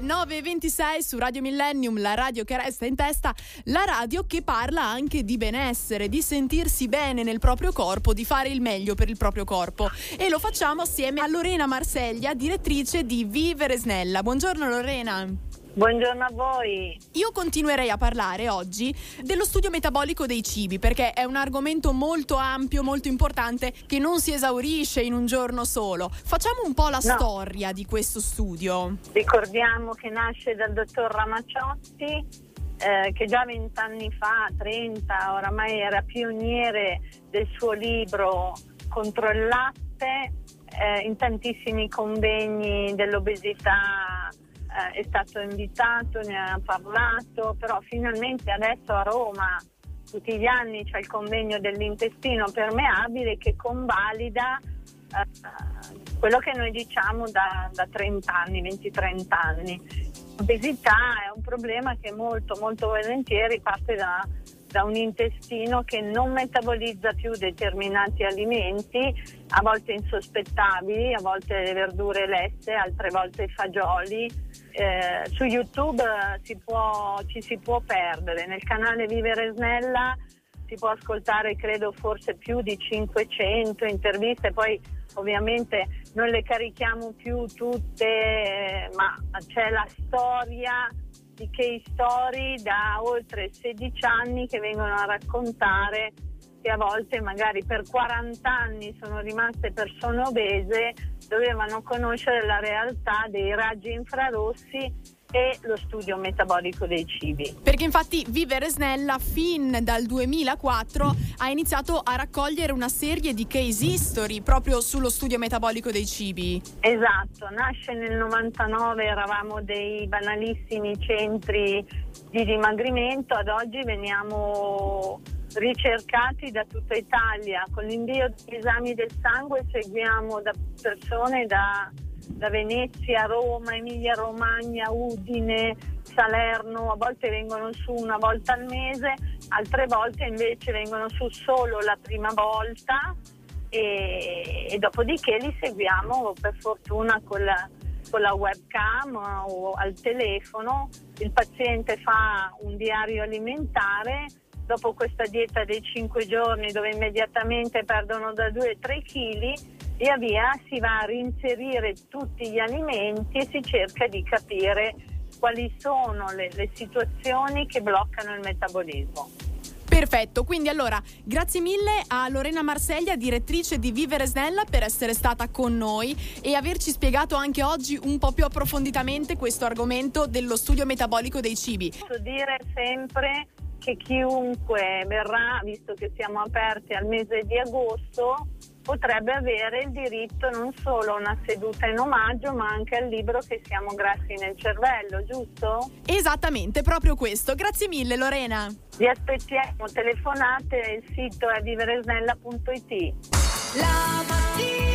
le 9.26 su Radio Millennium, la radio che resta in testa, la radio che parla anche di benessere, di sentirsi bene nel proprio corpo, di fare il meglio per il proprio corpo. E lo facciamo assieme a Lorena Marseglia, direttrice di Vivere Snella. Buongiorno Lorena. Buongiorno a voi. Io continuerei a parlare oggi dello studio metabolico dei cibi perché è un argomento molto ampio, molto importante che non si esaurisce in un giorno solo. Facciamo un po' la no. storia di questo studio. Ricordiamo che nasce dal dottor Ramacciotti eh, che già vent'anni fa, 30, oramai era pioniere del suo libro contro il latte, eh, in tantissimi convegni dell'obesità eh, è stato invitato, ne ha parlato, però finalmente adesso a Roma tutti gli anni c'è il convegno dell'intestino permeabile che convalida eh, quello che noi diciamo da, da 30 anni, 20-30 anni. L'obesità è un problema che molto, molto volentieri parte da da un intestino che non metabolizza più determinati alimenti, a volte insospettabili, a volte le verdure lesse, altre volte i fagioli. Eh, su YouTube si può, ci si può perdere, nel canale Vivere Snella si può ascoltare credo forse più di 500 interviste, poi ovviamente non le carichiamo più tutte, eh, ma c'è la storia di case story da oltre 16 anni che vengono a raccontare che a volte magari per 40 anni sono rimaste persone obese, dovevano conoscere la realtà dei raggi infrarossi e lo studio metabolico dei cibi. Perché infatti Vivere Snella fin dal 2004 ha iniziato a raccogliere una serie di case history proprio sullo studio metabolico dei cibi. Esatto, nasce nel 99, eravamo dei banalissimi centri di dimagrimento, ad oggi veniamo ricercati da tutta Italia. Con l'invio di esami del sangue seguiamo da persone da da Venezia, Roma, Emilia Romagna, Udine, Salerno, a volte vengono su una volta al mese, altre volte invece vengono su solo la prima volta e, e dopodiché li seguiamo per fortuna con la, con la webcam o al telefono. Il paziente fa un diario alimentare dopo questa dieta dei 5 giorni dove immediatamente perdono da 2 a 3 kg via via si va a reinserire tutti gli alimenti e si cerca di capire quali sono le, le situazioni che bloccano il metabolismo. Perfetto, quindi allora grazie mille a Lorena Marseglia, direttrice di Vivere Snella, per essere stata con noi e averci spiegato anche oggi un po' più approfonditamente questo argomento dello studio metabolico dei cibi. Posso dire sempre che chiunque verrà, visto che siamo aperti al mese di agosto, potrebbe avere il diritto non solo a una seduta in omaggio, ma anche al libro che siamo grassi nel cervello, giusto? Esattamente, proprio questo. Grazie mille Lorena. Vi aspettiamo, telefonate, il sito è viveresnella.it. La mattina